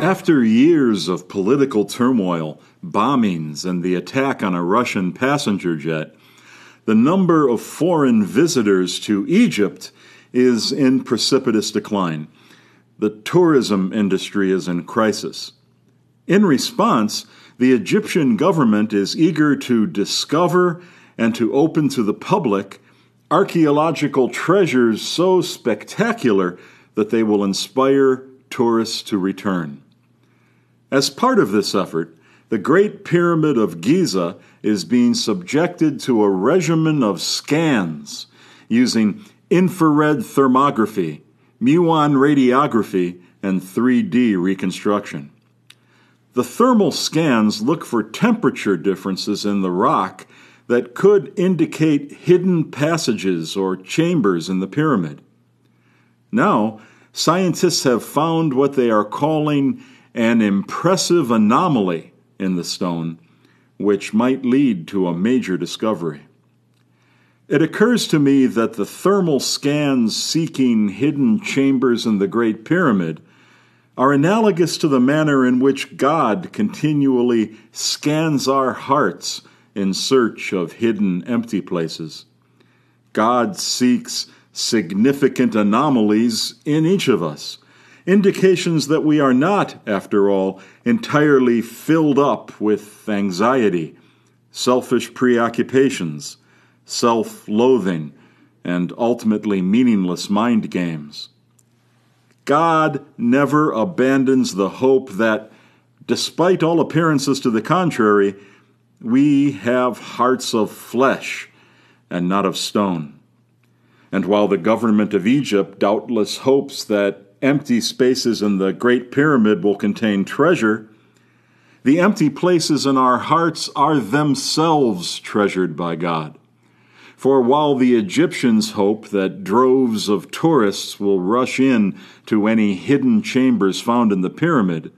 After years of political turmoil, bombings, and the attack on a Russian passenger jet, the number of foreign visitors to Egypt is in precipitous decline. The tourism industry is in crisis. In response, the Egyptian government is eager to discover and to open to the public archaeological treasures so spectacular that they will inspire tourists to return. As part of this effort, the Great Pyramid of Giza is being subjected to a regimen of scans using infrared thermography, muon radiography, and 3D reconstruction. The thermal scans look for temperature differences in the rock that could indicate hidden passages or chambers in the pyramid. Now, scientists have found what they are calling an impressive anomaly in the stone, which might lead to a major discovery. It occurs to me that the thermal scans seeking hidden chambers in the Great Pyramid are analogous to the manner in which God continually scans our hearts in search of hidden empty places. God seeks significant anomalies in each of us, indications that we are not, after all, entirely filled up with anxiety, selfish preoccupations, self loathing, and ultimately meaningless mind games. God never abandons the hope that, despite all appearances to the contrary, we have hearts of flesh and not of stone. And while the government of Egypt doubtless hopes that empty spaces in the Great Pyramid will contain treasure, the empty places in our hearts are themselves treasured by God. For while the Egyptians hope that droves of tourists will rush in to any hidden chambers found in the pyramid,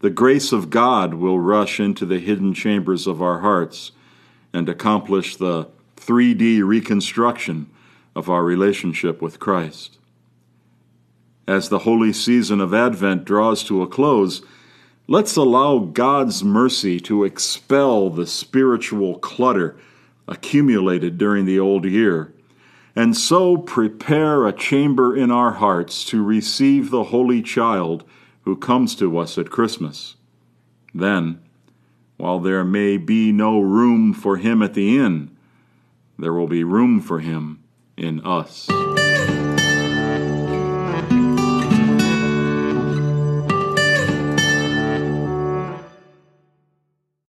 the grace of God will rush into the hidden chambers of our hearts and accomplish the 3D reconstruction of our relationship with Christ. As the holy season of Advent draws to a close, let's allow God's mercy to expel the spiritual clutter accumulated during the old year, and so prepare a chamber in our hearts to receive the Holy Child who comes to us at Christmas. Then, while there may be no room for him at the inn, there will be room for him in us.